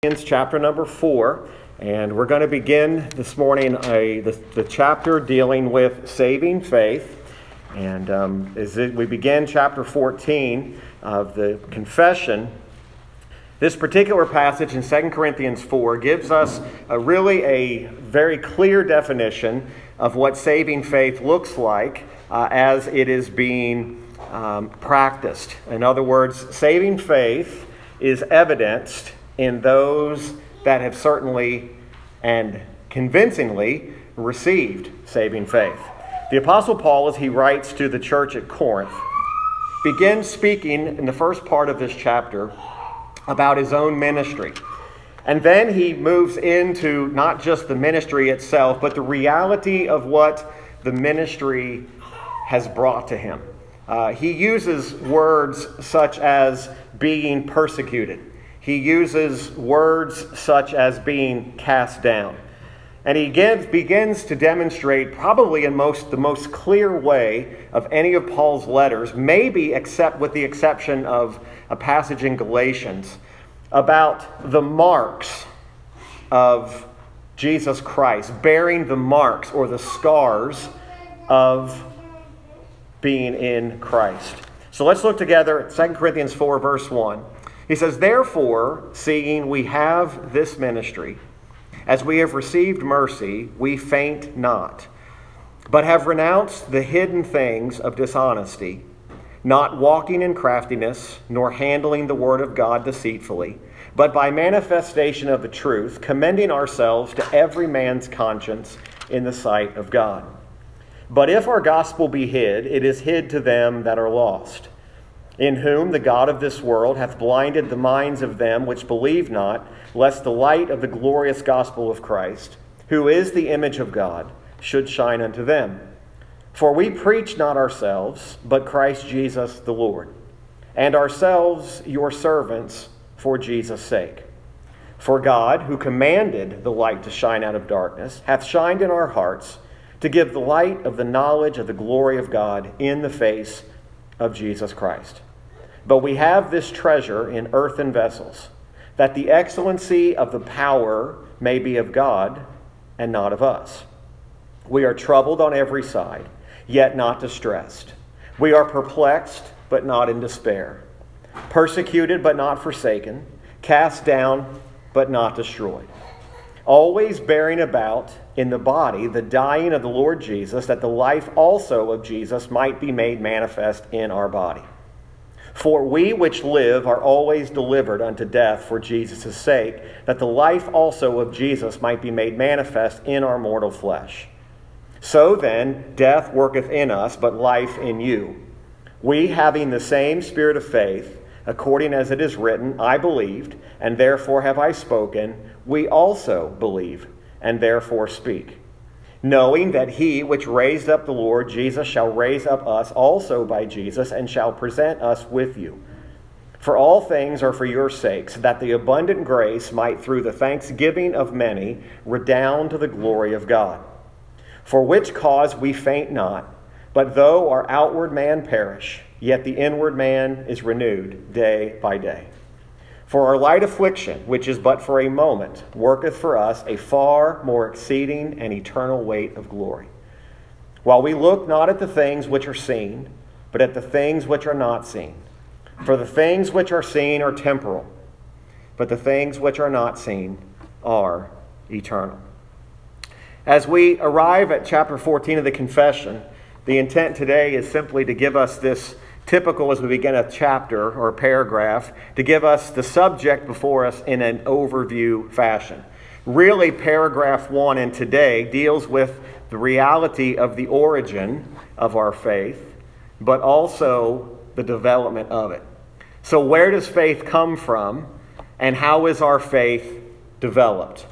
Chapter number four, and we're going to begin this morning a, the, the chapter dealing with saving faith. And um, as it, we begin chapter 14 of the confession, this particular passage in 2 Corinthians 4 gives us a really a very clear definition of what saving faith looks like uh, as it is being um, practiced. In other words, saving faith is evidenced in those that have certainly and convincingly received saving faith. The Apostle Paul, as he writes to the church at Corinth, begins speaking in the first part of this chapter about his own ministry. And then he moves into not just the ministry itself, but the reality of what the ministry has brought to him. Uh, he uses words such as being persecuted he uses words such as being cast down. And he gives, begins to demonstrate, probably in most, the most clear way of any of Paul's letters, maybe except with the exception of a passage in Galatians, about the marks of Jesus Christ, bearing the marks or the scars of being in Christ. So let's look together at 2 Corinthians 4, verse 1. He says, Therefore, seeing we have this ministry, as we have received mercy, we faint not, but have renounced the hidden things of dishonesty, not walking in craftiness, nor handling the word of God deceitfully, but by manifestation of the truth, commending ourselves to every man's conscience in the sight of God. But if our gospel be hid, it is hid to them that are lost in whom the God of this world hath blinded the minds of them which believe not, lest the light of the glorious gospel of Christ, who is the image of God, should shine unto them. For we preach not ourselves, but Christ Jesus the Lord, and ourselves your servants for Jesus' sake. For God, who commanded the light to shine out of darkness, hath shined in our hearts to give the light of the knowledge of the glory of God in the face of Jesus Christ. But we have this treasure in earthen vessels, that the excellency of the power may be of God and not of us. We are troubled on every side, yet not distressed. We are perplexed, but not in despair. Persecuted, but not forsaken. Cast down, but not destroyed. Always bearing about in the body the dying of the Lord Jesus, that the life also of Jesus might be made manifest in our body. For we which live are always delivered unto death for Jesus' sake, that the life also of Jesus might be made manifest in our mortal flesh. So then, death worketh in us, but life in you. We, having the same spirit of faith, according as it is written, I believed, and therefore have I spoken, we also believe, and therefore speak knowing that he which raised up the Lord Jesus shall raise up us also by Jesus and shall present us with you. For all things are for your sakes, that the abundant grace might through the thanksgiving of many redound to the glory of God. For which cause we faint not, but though our outward man perish, yet the inward man is renewed day by day. For our light affliction, which is but for a moment, worketh for us a far more exceeding and eternal weight of glory. While we look not at the things which are seen, but at the things which are not seen. For the things which are seen are temporal, but the things which are not seen are eternal. As we arrive at chapter 14 of the confession, the intent today is simply to give us this typical as we begin a chapter or a paragraph to give us the subject before us in an overview fashion. Really, paragraph one in today deals with the reality of the origin of our faith, but also the development of it. So, where does faith come from, and how is our faith developed?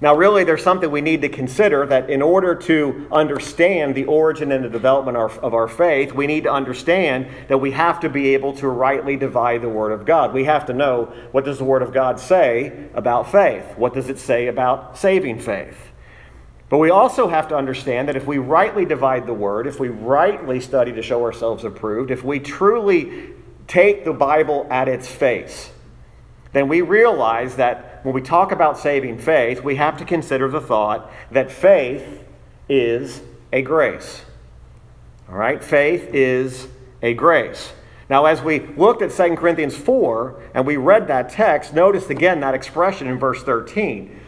Now, really, there's something we need to consider that in order to understand the origin and the development of our faith, we need to understand that we have to be able to rightly divide the Word of God. We have to know what does the Word of God say about faith? What does it say about saving faith? But we also have to understand that if we rightly divide the Word, if we rightly study to show ourselves approved, if we truly take the Bible at its face, then we realize that when we talk about saving faith, we have to consider the thought that faith is a grace. All right? Faith is a grace. Now, as we looked at 2 Corinthians 4 and we read that text, notice again that expression in verse 13.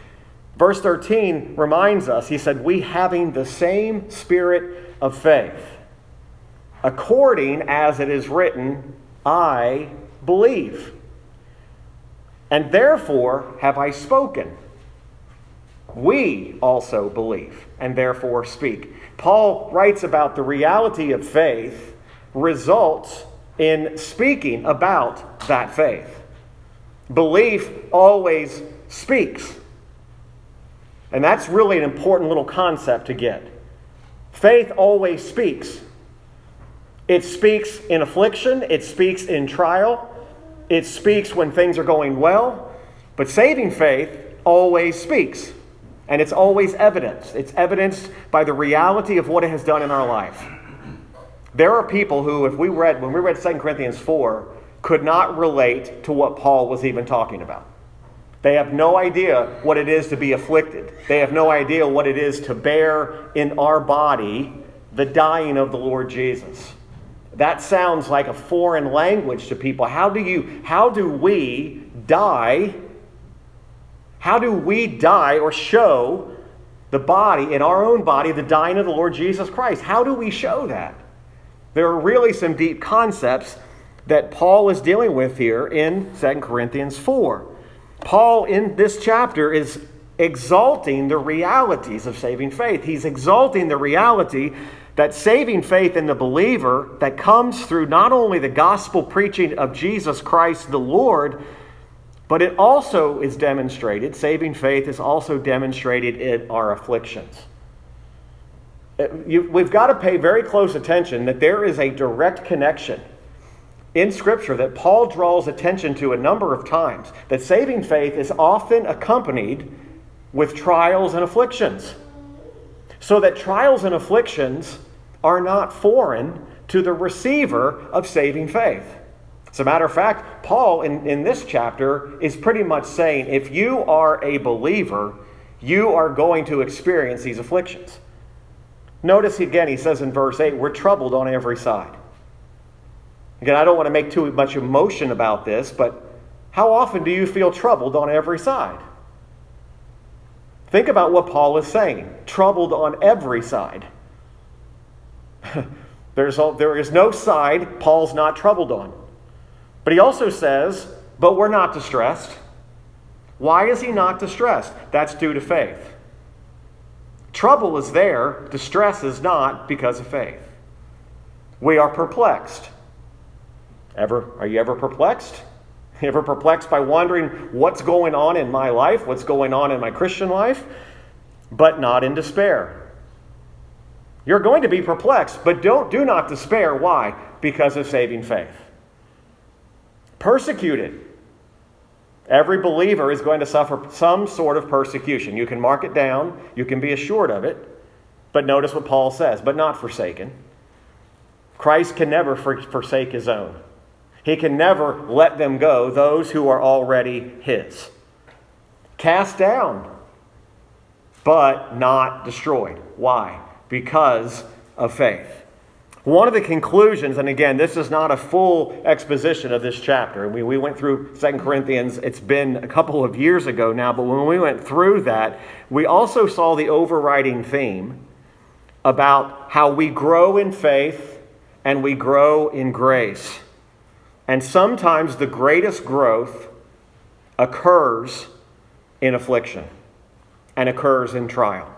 Verse 13 reminds us, he said, We having the same spirit of faith, according as it is written, I believe. And therefore have I spoken. We also believe and therefore speak. Paul writes about the reality of faith results in speaking about that faith. Belief always speaks. And that's really an important little concept to get. Faith always speaks. It speaks in affliction, it speaks in trial, it speaks when things are going well. But saving faith always speaks. And it's always evidenced. It's evidenced by the reality of what it has done in our life. There are people who, if we read, when we read 2 Corinthians 4, could not relate to what Paul was even talking about. They have no idea what it is to be afflicted. They have no idea what it is to bear in our body the dying of the Lord Jesus. That sounds like a foreign language to people. How do you how do we die? How do we die or show the body in our own body the dying of the Lord Jesus Christ? How do we show that? There are really some deep concepts that Paul is dealing with here in 2 Corinthians 4. Paul, in this chapter, is exalting the realities of saving faith. He's exalting the reality that saving faith in the believer that comes through not only the gospel preaching of Jesus Christ the Lord, but it also is demonstrated, saving faith is also demonstrated in our afflictions. Uh, we've got to pay very close attention that there is a direct connection in Scripture that Paul draws attention to a number of times that saving faith is often accompanied with trials and afflictions. So that trials and afflictions are not foreign to the receiver of saving faith. As a matter of fact, Paul in, in this chapter is pretty much saying if you are a believer, you are going to experience these afflictions. Notice again, he says in verse 8, we're troubled on every side. Again, I don't want to make too much emotion about this, but how often do you feel troubled on every side? Think about what Paul is saying troubled on every side. There's, all, there is no side Paul's not troubled on. But he also says, but we're not distressed. Why is he not distressed? That's due to faith. Trouble is there, distress is not because of faith. We are perplexed. Ever are you ever perplexed? Ever perplexed by wondering what's going on in my life, what's going on in my Christian life, but not in despair? You're going to be perplexed, but don't do not despair. Why? Because of saving faith. Persecuted. Every believer is going to suffer some sort of persecution. You can mark it down, you can be assured of it, but notice what Paul says, but not forsaken. Christ can never forsake his own. He can never let them go, those who are already His. Cast down, but not destroyed. Why? Because of faith. One of the conclusions, and again, this is not a full exposition of this chapter. We, we went through Second Corinthians, it's been a couple of years ago now, but when we went through that, we also saw the overriding theme about how we grow in faith and we grow in grace. And sometimes the greatest growth occurs in affliction and occurs in trial.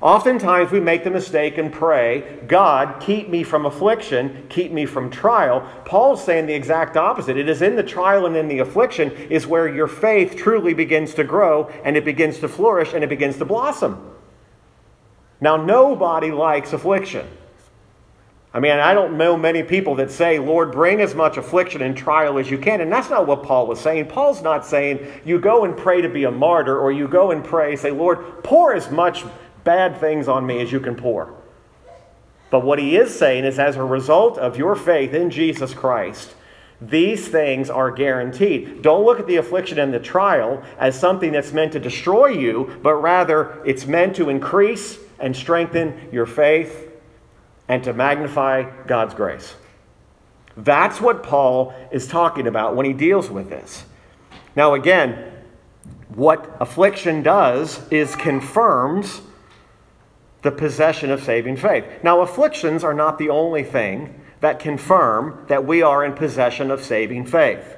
Oftentimes we make the mistake and pray, God, keep me from affliction, keep me from trial. Paul's saying the exact opposite. It is in the trial and in the affliction is where your faith truly begins to grow and it begins to flourish and it begins to blossom. Now, nobody likes affliction. I mean, I don't know many people that say, Lord, bring as much affliction and trial as you can. And that's not what Paul was saying. Paul's not saying you go and pray to be a martyr or you go and pray, say, Lord, pour as much bad things on me as you can pour. But what he is saying is, as a result of your faith in Jesus Christ, these things are guaranteed. Don't look at the affliction and the trial as something that's meant to destroy you, but rather it's meant to increase and strengthen your faith and to magnify God's grace. That's what Paul is talking about when he deals with this. Now, again, what affliction does is confirms the possession of saving faith. Now, afflictions are not the only thing that confirm that we are in possession of saving faith.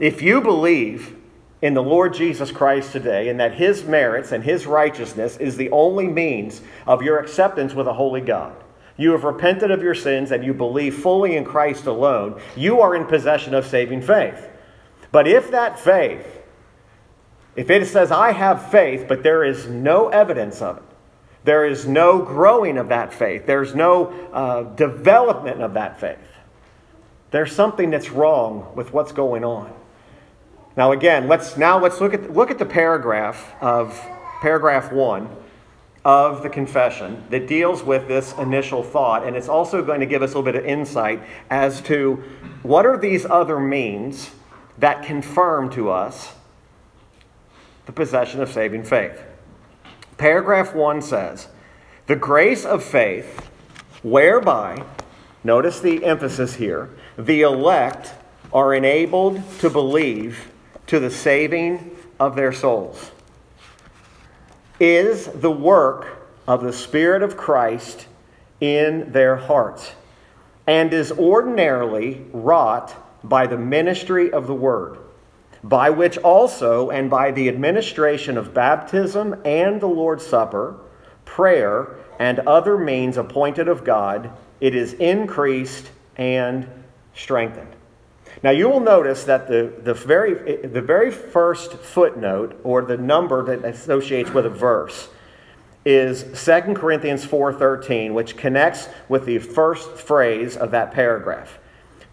If you believe in the Lord Jesus Christ today and that his merits and his righteousness is the only means of your acceptance with a holy God, you have repented of your sins and you believe fully in Christ alone, you are in possession of saving faith. But if that faith, if it says, I have faith, but there is no evidence of it, there is no growing of that faith. There's no uh, development of that faith. There's something that's wrong with what's going on. Now again, let's now let's look at look at the paragraph of paragraph 1 of the confession that deals with this initial thought and it's also going to give us a little bit of insight as to what are these other means that confirm to us the possession of saving faith. Paragraph 1 says, The grace of faith, whereby, notice the emphasis here, the elect are enabled to believe to the saving of their souls, is the work of the Spirit of Christ in their hearts, and is ordinarily wrought by the ministry of the Word by which also, and by the administration of baptism and the Lord's Supper, prayer, and other means appointed of God, it is increased and strengthened. Now you will notice that the, the, very, the very first footnote, or the number that associates with a verse, is 2 Corinthians 4.13, which connects with the first phrase of that paragraph.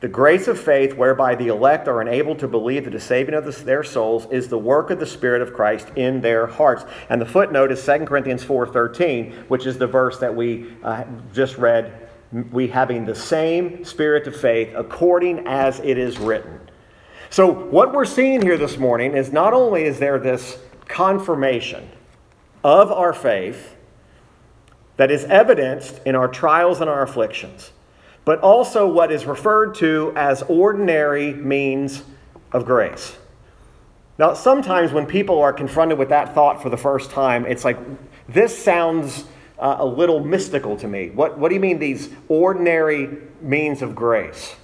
The grace of faith whereby the elect are enabled to believe that the saving of the, their souls is the work of the Spirit of Christ in their hearts. And the footnote is 2 Corinthians 4.13, which is the verse that we uh, just read, we having the same spirit of faith according as it is written. So what we're seeing here this morning is not only is there this confirmation of our faith that is evidenced in our trials and our afflictions, but also what is referred to as ordinary means of grace. Now, sometimes when people are confronted with that thought for the first time, it's like, this sounds uh, a little mystical to me. What, what do you mean, these ordinary means of grace?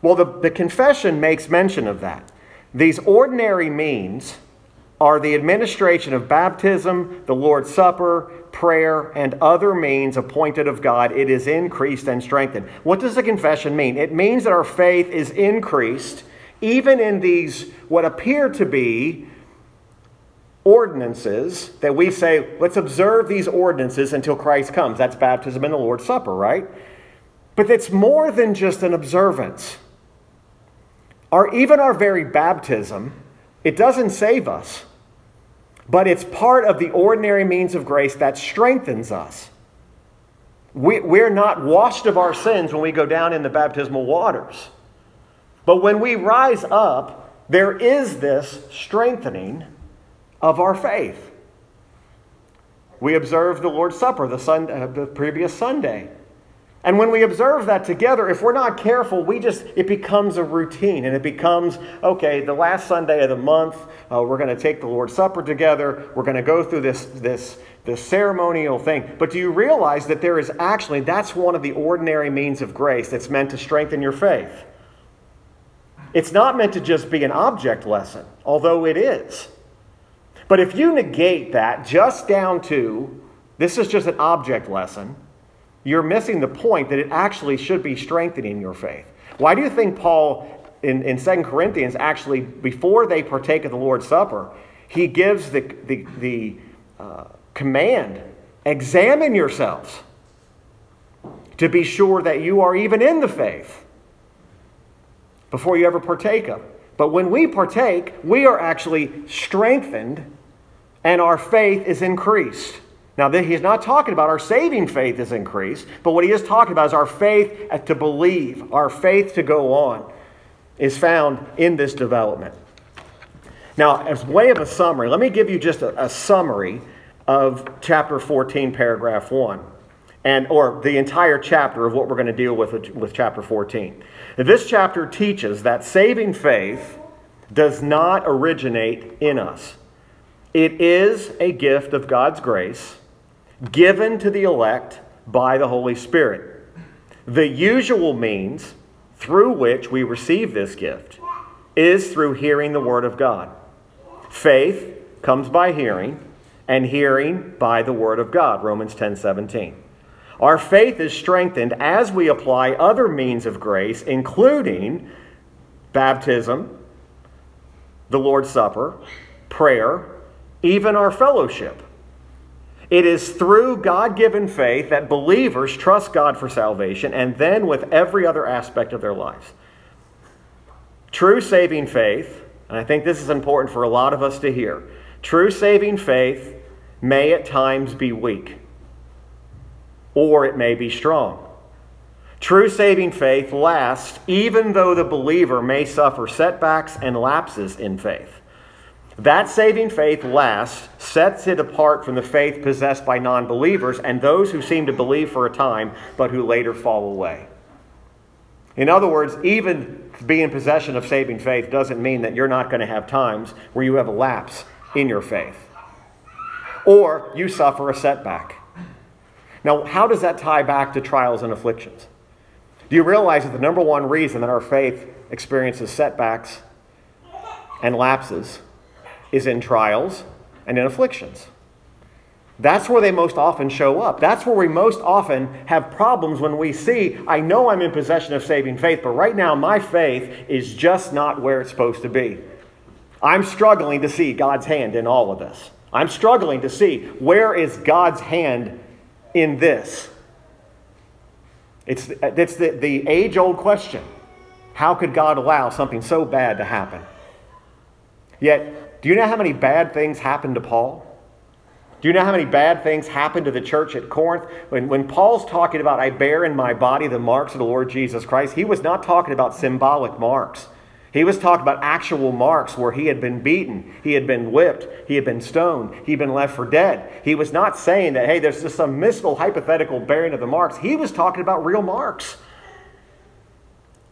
Well, the, the confession makes mention of that. These ordinary means are the administration of baptism, the Lord's Supper, prayer, and other means appointed of God. It is increased and strengthened. What does the confession mean? It means that our faith is increased even in these, what appear to be ordinances that we say, let's observe these ordinances until Christ comes. That's baptism and the Lord's Supper, right? But it's more than just an observance. Our, even our very baptism, it doesn't save us but it's part of the ordinary means of grace that strengthens us. We, we're not washed of our sins when we go down in the baptismal waters. But when we rise up, there is this strengthening of our faith. We observed the Lord's Supper the, Sunday, uh, the previous Sunday. And when we observe that together, if we're not careful, we just it becomes a routine, and it becomes okay. The last Sunday of the month, uh, we're going to take the Lord's Supper together. We're going to go through this this this ceremonial thing. But do you realize that there is actually that's one of the ordinary means of grace that's meant to strengthen your faith. It's not meant to just be an object lesson, although it is. But if you negate that just down to this is just an object lesson you're missing the point that it actually should be strengthening your faith. Why do you think Paul in, in 2 Corinthians actually, before they partake of the Lord's Supper, he gives the, the, the uh, command examine yourselves to be sure that you are even in the faith before you ever partake of it. But when we partake, we are actually strengthened and our faith is increased. Now, he's not talking about our saving faith is increased, but what he is talking about is our faith to believe, our faith to go on. is found in this development. Now, as way of a summary, let me give you just a, a summary of chapter 14, paragraph 1, and, or the entire chapter of what we're going to deal with with chapter 14. This chapter teaches that saving faith does not originate in us. It is a gift of God's grace given to the elect by the Holy Spirit. The usual means through which we receive this gift is through hearing the Word of God. Faith comes by hearing, and hearing by the Word of God. Romans 10 17. Our faith is strengthened as we apply other means of grace, including baptism, the Lord's Supper, prayer, even our fellowship. It is through God given faith that believers trust God for salvation and then with every other aspect of their lives. True saving faith, and I think this is important for a lot of us to hear, true saving faith may at times be weak, or it may be strong. True saving faith lasts even though the believer may suffer setbacks and lapses in faith. That saving faith lasts, sets it apart from the faith possessed by non believers and those who seem to believe for a time but who later fall away. In other words, even being in possession of saving faith doesn't mean that you're not going to have times where you have a lapse in your faith or you suffer a setback. Now, how does that tie back to trials and afflictions? Do you realize that the number one reason that our faith experiences setbacks and lapses is in trials and in afflictions? That's where they most often show up. That's where we most often have problems when we see, I know I'm in possession of saving faith, but right now my faith is just not where it's supposed to be. I'm struggling to see God's hand in all of this. I'm struggling to see where is God's hand in this. It's, it's the, the age old question how could God allow something so bad to happen? Yet, do you know how many bad things happened to Paul? Do you know how many bad things happened to the church at Corinth? When, when Paul's talking about, I bear in my body the marks of the Lord Jesus Christ, he was not talking about symbolic marks. He was talking about actual marks where he had been beaten, he had been whipped, he had been stoned, he'd been left for dead. He was not saying that, hey, there's just some mystical, hypothetical bearing of the marks. He was talking about real marks.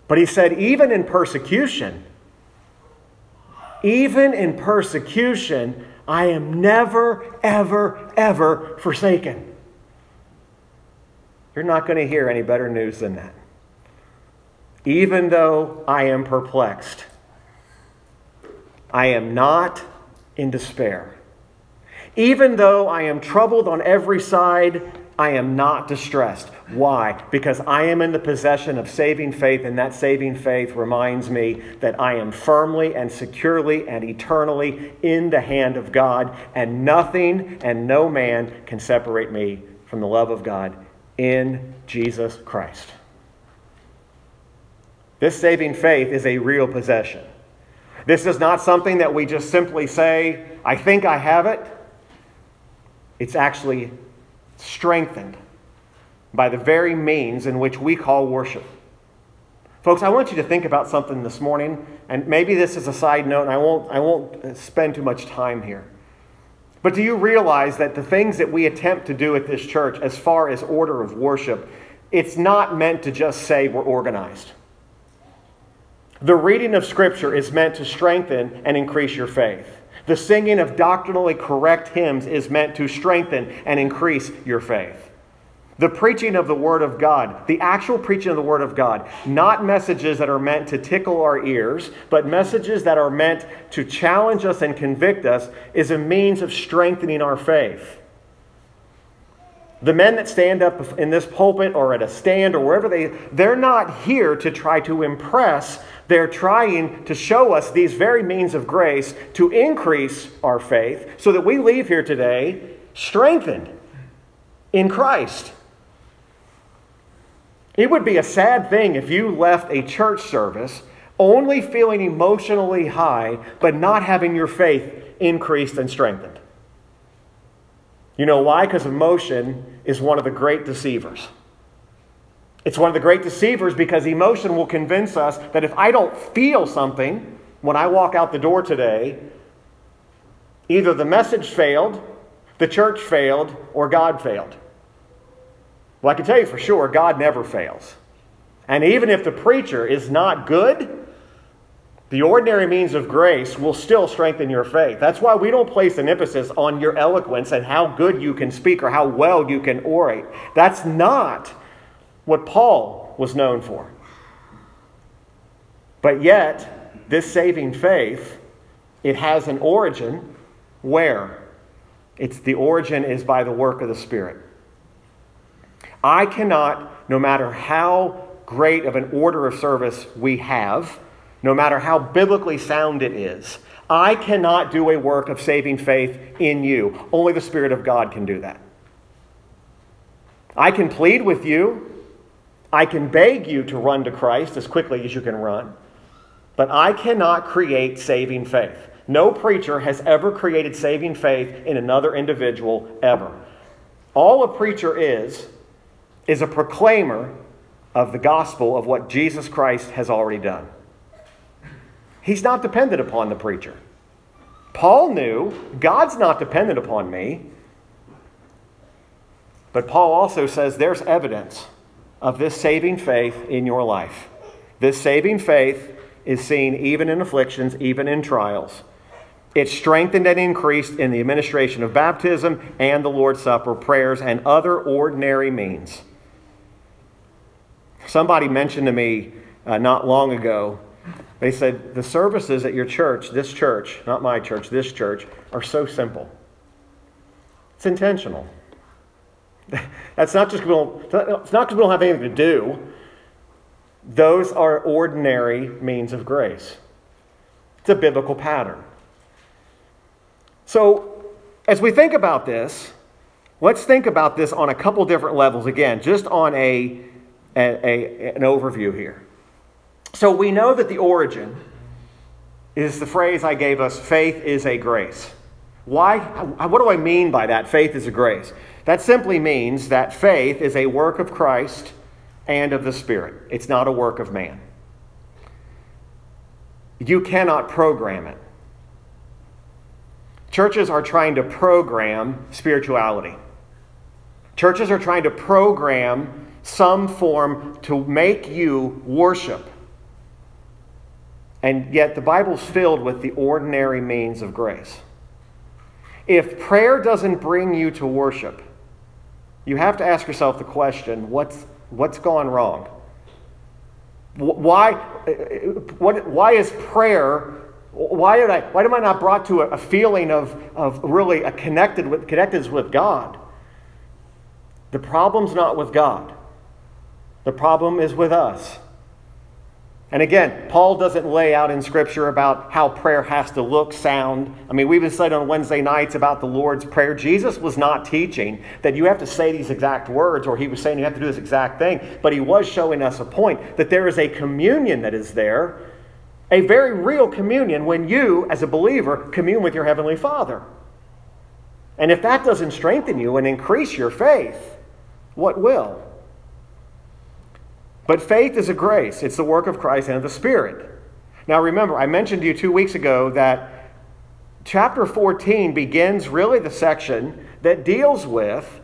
But he said, even in persecution, even in persecution, I am never, ever, ever forsaken. You're not going to hear any better news than that even though I am perplexed. I am not in despair. Even though I am troubled on every side, I am not distressed. Why? Because I am in the possession of saving faith, and that saving faith reminds me that I am firmly and securely and eternally in the hand of God, and nothing and no man can separate me from the love of God in Jesus Christ. This saving faith is a real possession. This is not something that we just simply say, I think I have it. It's actually strengthened by the very means in which we call worship. Folks, I want you to think about something this morning, and maybe this is a side note, and I won't, I won't spend too much time here. But do you realize that the things that we attempt to do at this church, as far as order of worship, it's not meant to just say we're organized. The reading of Scripture is meant to strengthen and increase your faith. The singing of doctrinally correct hymns is meant to strengthen and increase your faith. The preaching of the Word of God, the actual preaching of the Word of God, not messages that are meant to tickle our ears, but messages that are meant to challenge us and convict us, is a means of strengthening our faith. The men that stand up in this pulpit or at a stand or wherever they, they're not here to try to impress. They're trying to show us these very means of grace to increase our faith so that we leave here today strengthened in Christ. It would be a sad thing if you left a church service only feeling emotionally high, but not having your faith increased and strengthened. You know why? Because emotion is one of the great deceivers. It's one of the great deceivers because emotion will convince us that if I don't feel something when I walk out the door today, either the message failed, the church failed, or God failed. Well, I can tell you for sure, God never fails. And even if the preacher is not good, the ordinary means of grace will still strengthen your faith. That's why we don't place an emphasis on your eloquence and how good you can speak or how well you can orate. That's not what Paul was known for. But yet, this saving faith, it has an origin where? It's the origin is by the work of the Spirit. I cannot, no matter how great of an order of service we have, no matter how biblically sound it is. I cannot do a work of saving faith in you. Only the Spirit of God can do that. I can plead with you. I can beg you to run to Christ as quickly as you can run. But I cannot create saving faith. No preacher has ever created saving faith in another individual ever. All a preacher is, is a proclaimer of the gospel of what Jesus Christ has already done. He's not dependent upon the preacher. Paul knew God's not dependent upon me. But Paul also says there's evidence of this saving faith in your life. This saving faith is seen even in afflictions, even in trials. It's strengthened and increased in the administration of baptism and the Lord's Supper, prayers, and other ordinary means. Somebody mentioned to me uh, not long ago they said, the services at your church, this church, not my church, this church, are so simple. It's intentional. That's not just because it's not because we don't have anything to do. Those are ordinary means of grace. It's a biblical pattern. So, as we think about this, let's think about this on a couple different levels again, just on a, a, a an overview here. So we know that the origin is the phrase I gave us faith is a grace. Why? What do I mean by that? Faith is a grace. That simply means that faith is a work of Christ and of the Spirit, it's not a work of man. You cannot program it. Churches are trying to program spirituality. Churches are trying to program some form to make you worship and yet, the Bible's filled with the ordinary means of grace. If prayer doesn't bring you to worship, you have to ask yourself the question what's, what's gone wrong? Why, what, why is prayer, why, did I, why am I not brought to a, a feeling of, of really a connected with, connected with God? The problem's not with God, the problem is with us. And again, Paul doesn't lay out in Scripture about how prayer has to look, sound. I mean, we've been studying on Wednesday nights about the Lord's Prayer. Jesus was not teaching that you have to say these exact words or he was saying you have to do this exact thing, but he was showing us a point that there is a communion that is there, a very real communion when you, as a believer, commune with your Heavenly Father. And if that doesn't strengthen you and increase your faith, what will? But faith is a grace, it's the work of Christ and the Spirit. Now remember, I mentioned to you two weeks ago that chapter 14 begins really the section that deals with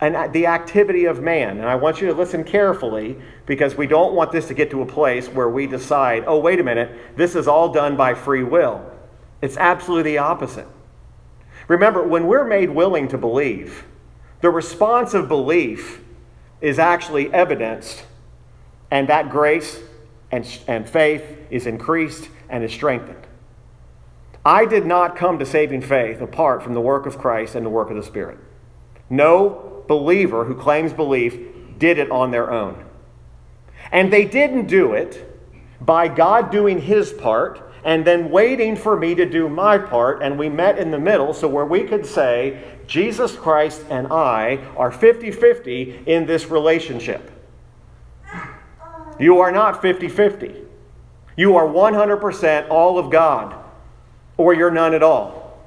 an, the activity of man. And I want you to listen carefully because we don't want this to get to a place where we decide, oh, wait a minute, this is all done by free will. It's absolutely the opposite. Remember, when we're made willing to believe, the response of belief is actually evidenced and that grace and, and faith is increased and is strengthened. I did not come to saving faith apart from the work of Christ and the work of the Spirit. No believer who claims belief did it on their own. And they didn't do it by God doing his part and then waiting for me to do my part. And we met in the middle so where we could say, Jesus Christ and I are 50 50 in this relationship. You are not 50 50. You are 100% all of God, or you're none at all.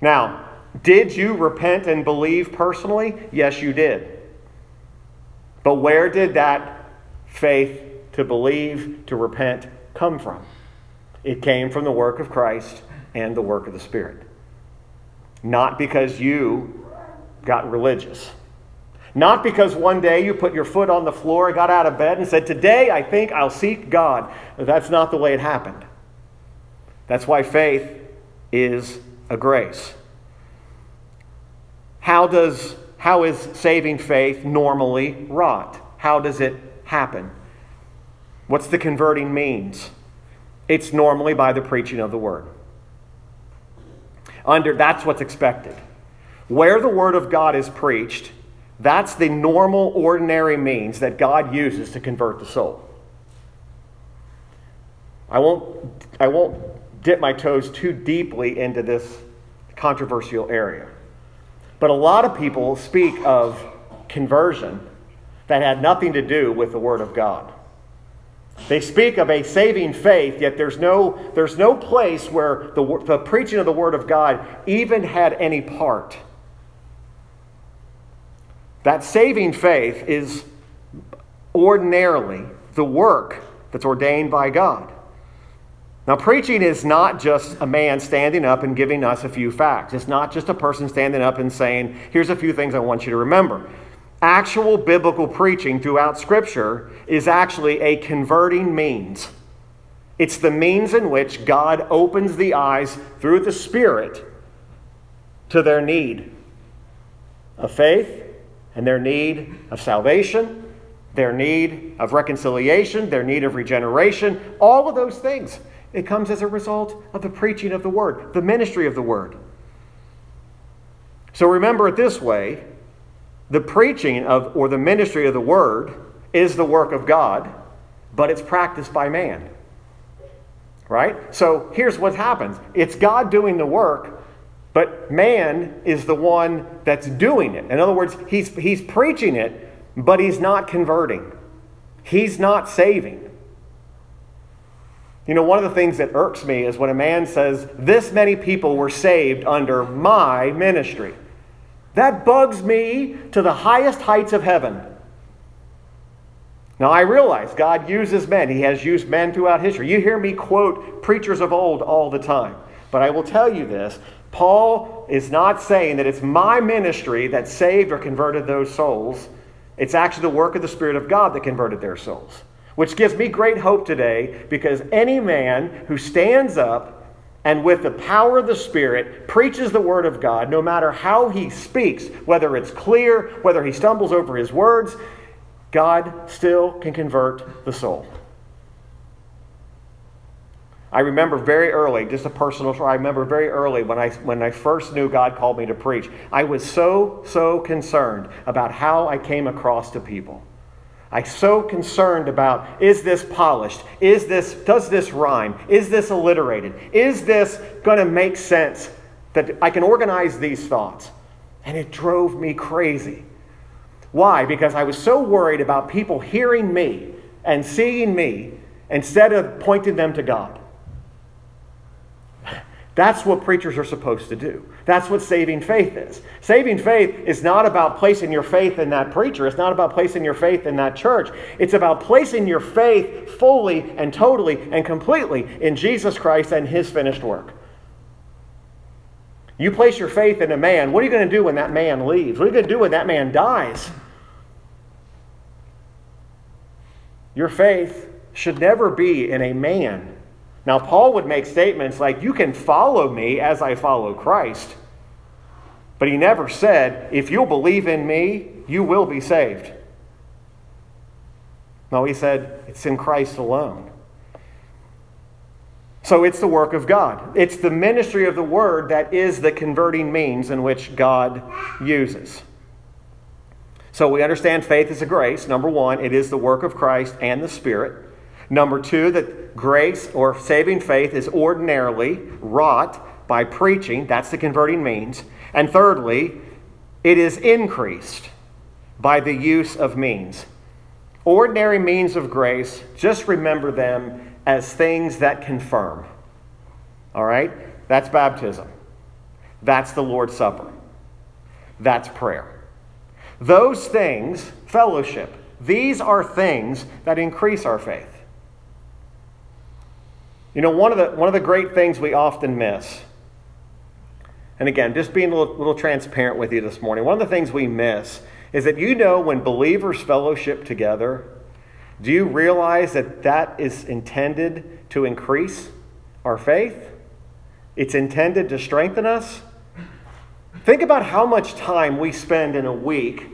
Now, did you repent and believe personally? Yes, you did. But where did that faith to believe, to repent, come from? It came from the work of Christ and the work of the Spirit. Not because you got religious. Not because one day you put your foot on the floor, got out of bed, and said, Today I think I'll seek God. That's not the way it happened. That's why faith is a grace. How, does, how is saving faith normally wrought? How does it happen? What's the converting means? It's normally by the preaching of the word. Under that's what's expected. Where the word of God is preached, that's the normal ordinary means that God uses to convert the soul. I won't I won't dip my toes too deeply into this controversial area. But a lot of people speak of conversion that had nothing to do with the Word of God. They speak of a saving faith, yet there's no, there's no place where the, the preaching of the Word of God even had any part. That saving faith is ordinarily the work that's ordained by God. Now, preaching is not just a man standing up and giving us a few facts. It's not just a person standing up and saying, Here's a few things I want you to remember. Actual biblical preaching throughout Scripture is actually a converting means. It's the means in which God opens the eyes through the Spirit to their need of faith and their need of salvation, their need of reconciliation, their need of regeneration, all of those things. It comes as a result of the preaching of the word, the ministry of the word. So remember it this way the preaching of, or the ministry of the word is the work of God, but it's practiced by man. Right? So here's what happens it's God doing the work, but man is the one that's doing it. In other words, he's, he's preaching it, but he's not converting, he's not saving. You know, one of the things that irks me is when a man says, This many people were saved under my ministry. That bugs me to the highest heights of heaven. Now, I realize God uses men. He has used men throughout history. You hear me quote preachers of old all the time. But I will tell you this Paul is not saying that it's my ministry that saved or converted those souls. It's actually the work of the Spirit of God that converted their souls which gives me great hope today because any man who stands up and with the power of the Spirit preaches the Word of God, no matter how he speaks, whether it's clear, whether he stumbles over his words, God still can convert the soul. I remember very early, just a personal story. I remember very early when I, when I first knew God called me to preach. I was so, so concerned about how I came across to people. I'm so concerned about is this polished? Is this does this rhyme? Is this alliterated? Is this going to make sense that I can organize these thoughts? And it drove me crazy. Why? Because I was so worried about people hearing me and seeing me instead of pointing them to God. That's what preachers are supposed to do. That's what saving faith is. Saving faith is not about placing your faith in that preacher. It's not about placing your faith in that church. It's about placing your faith fully and totally and completely in Jesus Christ and his finished work. You place your faith in a man, what are you going to do when that man leaves? What are you going to do when that man dies? Your faith should never be in a man now, Paul would make statements like, You can follow me as I follow Christ. But he never said, If you'll believe in me, you will be saved. No, he said, It's in Christ alone. So it's the work of God. It's the ministry of the word that is the converting means in which God uses. So we understand faith is a grace. Number one, it is the work of Christ and the Spirit. Number two, that grace or saving faith is ordinarily wrought by preaching. That's the converting means. And thirdly, it is increased by the use of means. Ordinary means of grace, just remember them as things that confirm. All right? That's baptism. That's the Lord's Supper. That's prayer. Those things, fellowship, these are things that increase our faith. You know, one of the, one of the great things we often miss, and again, just being a little, little transparent with you this morning, one of the things we miss is that you know when believers fellowship together, do you realize that that is intended to increase our faith? It's intended to strengthen us. Think about how much time we spend in a week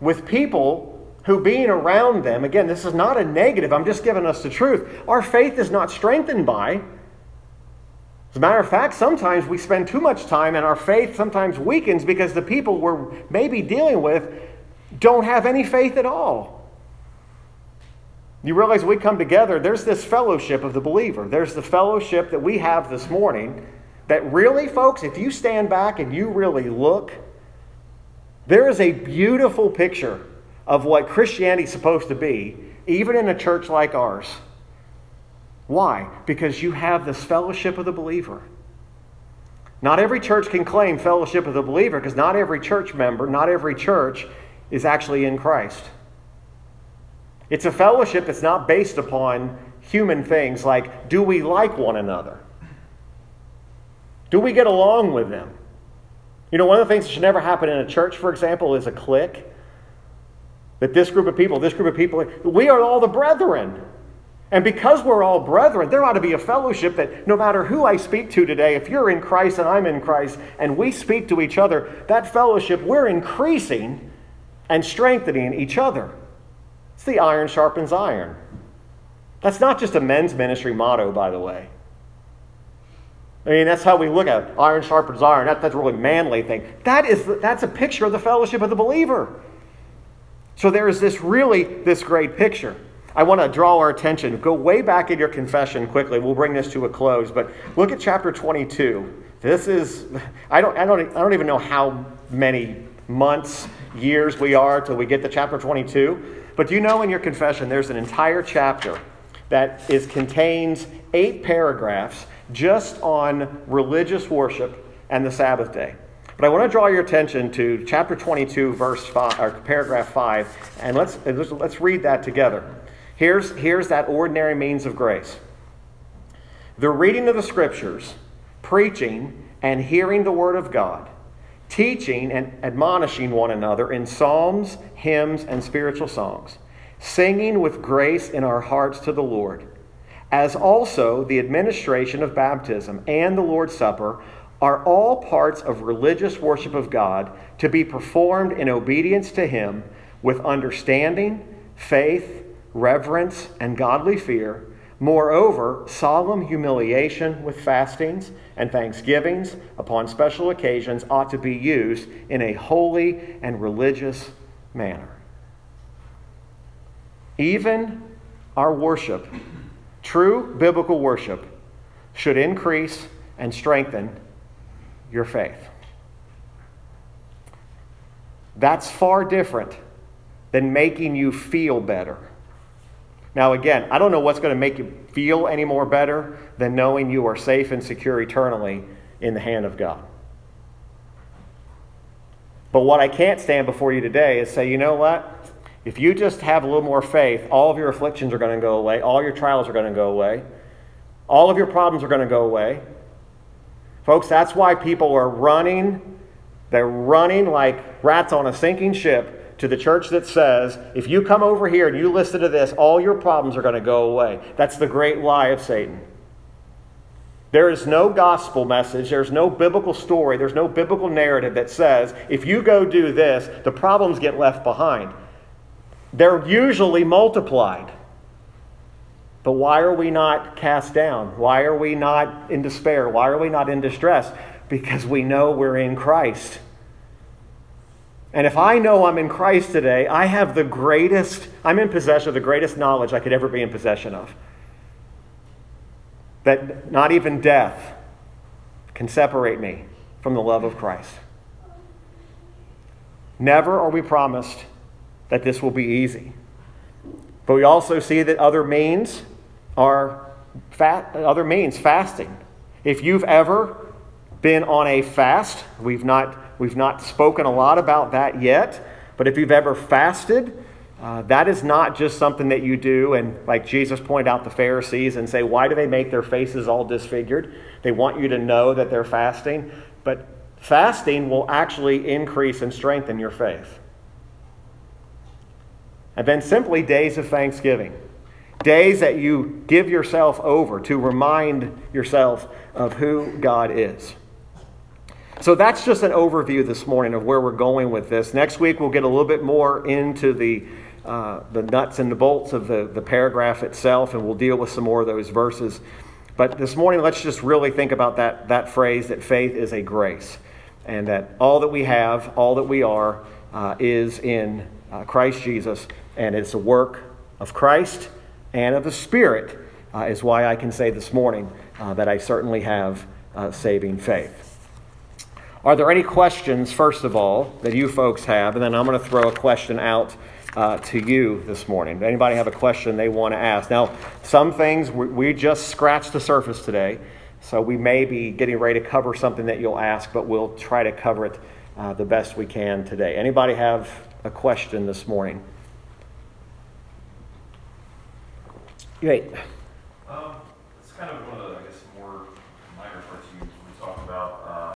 with people who, being around them, again, this is not a negative, I'm just giving us the truth. Our faith is not strengthened by. As a matter of fact, sometimes we spend too much time and our faith sometimes weakens because the people we're maybe dealing with don't have any faith at all. You realize we come together, there's this fellowship of the believer. There's the fellowship that we have this morning that really, folks, if you stand back and you really look, there is a beautiful picture of what Christianity is supposed to be, even in a church like ours. Why? Because you have this fellowship of the believer. Not every church can claim fellowship of the believer because not every church member, not every church is actually in Christ. It's a fellowship that's not based upon human things like do we like one another? Do we get along with them? You know, one of the things that should never happen in a church, for example, is a clique. That this group of people, this group of people, we are all the brethren. And because we're all brethren, there ought to be a fellowship that no matter who I speak to today, if you're in Christ and I'm in Christ, and we speak to each other, that fellowship, we're increasing and strengthening each other. It's the iron sharpens iron. That's not just a men's ministry motto, by the way. I mean, that's how we look at it. Iron sharpens iron. That, that's a really manly thing. That is, that's a picture of the fellowship of the believer. So there is this really this great picture. I want to draw our attention. Go way back in your confession quickly. We'll bring this to a close, but look at chapter 22. This is I don't I don't I don't even know how many months, years we are till we get to chapter 22. But do you know in your confession there's an entire chapter that is contains eight paragraphs just on religious worship and the Sabbath day. But I want to draw your attention to chapter 22, verse 5, or paragraph 5, and let's, let's read that together. Here's, here's that ordinary means of grace the reading of the scriptures, preaching and hearing the word of God, teaching and admonishing one another in psalms, hymns, and spiritual songs, singing with grace in our hearts to the Lord, as also the administration of baptism and the Lord's Supper are all parts of religious worship of God to be performed in obedience to Him with understanding, faith, reverence, and godly fear. Moreover, solemn humiliation with fastings and thanksgivings upon special occasions ought to be used in a holy and religious manner. Even our worship, true biblical worship, should increase and strengthen your faith. That's far different than making you feel better. Now, again, I don't know what's going to make you feel any more better than knowing you are safe and secure eternally in the hand of God. But what I can't stand before you today is say, you know what? If you just have a little more faith, all of your afflictions are going to go away, all your trials are going to go away, all of your problems are going to go away. Folks, that's why people are running. They're running like rats on a sinking ship to the church that says, if you come over here and you listen to this, all your problems are going to go away. That's the great lie of Satan. There is no gospel message, there's no biblical story, there's no biblical narrative that says, if you go do this, the problems get left behind. They're usually multiplied. But why are we not cast down? Why are we not in despair? Why are we not in distress? Because we know we're in Christ. And if I know I'm in Christ today, I have the greatest, I'm in possession of the greatest knowledge I could ever be in possession of. That not even death can separate me from the love of Christ. Never are we promised that this will be easy. But we also see that other means are fat, other means, fasting. If you've ever been on a fast, we've not, we've not spoken a lot about that yet, but if you've ever fasted, uh, that is not just something that you do and like jesus pointed out the pharisees and say why do they make their faces all disfigured? They want you to know that they're fasting but fasting will actually increase and strengthen your faith. And then simply days of thanksgiving days that you give yourself over to remind yourself of who god is so that's just an overview this morning of where we're going with this. Next week, we'll get a little bit more into the, uh, the nuts and the bolts of the, the paragraph itself, and we'll deal with some more of those verses. But this morning, let's just really think about that, that phrase that faith is a grace, and that all that we have, all that we are, uh, is in uh, Christ Jesus, and it's a work of Christ and of the Spirit, uh, is why I can say this morning uh, that I certainly have uh, saving faith. Are there any questions, first of all, that you folks have? And then I'm going to throw a question out uh, to you this morning. Anybody have a question they want to ask? Now, some things we, we just scratched the surface today, so we may be getting ready to cover something that you'll ask, but we'll try to cover it uh, the best we can today. Anybody have a question this morning? Right. Um, it's kind of one of the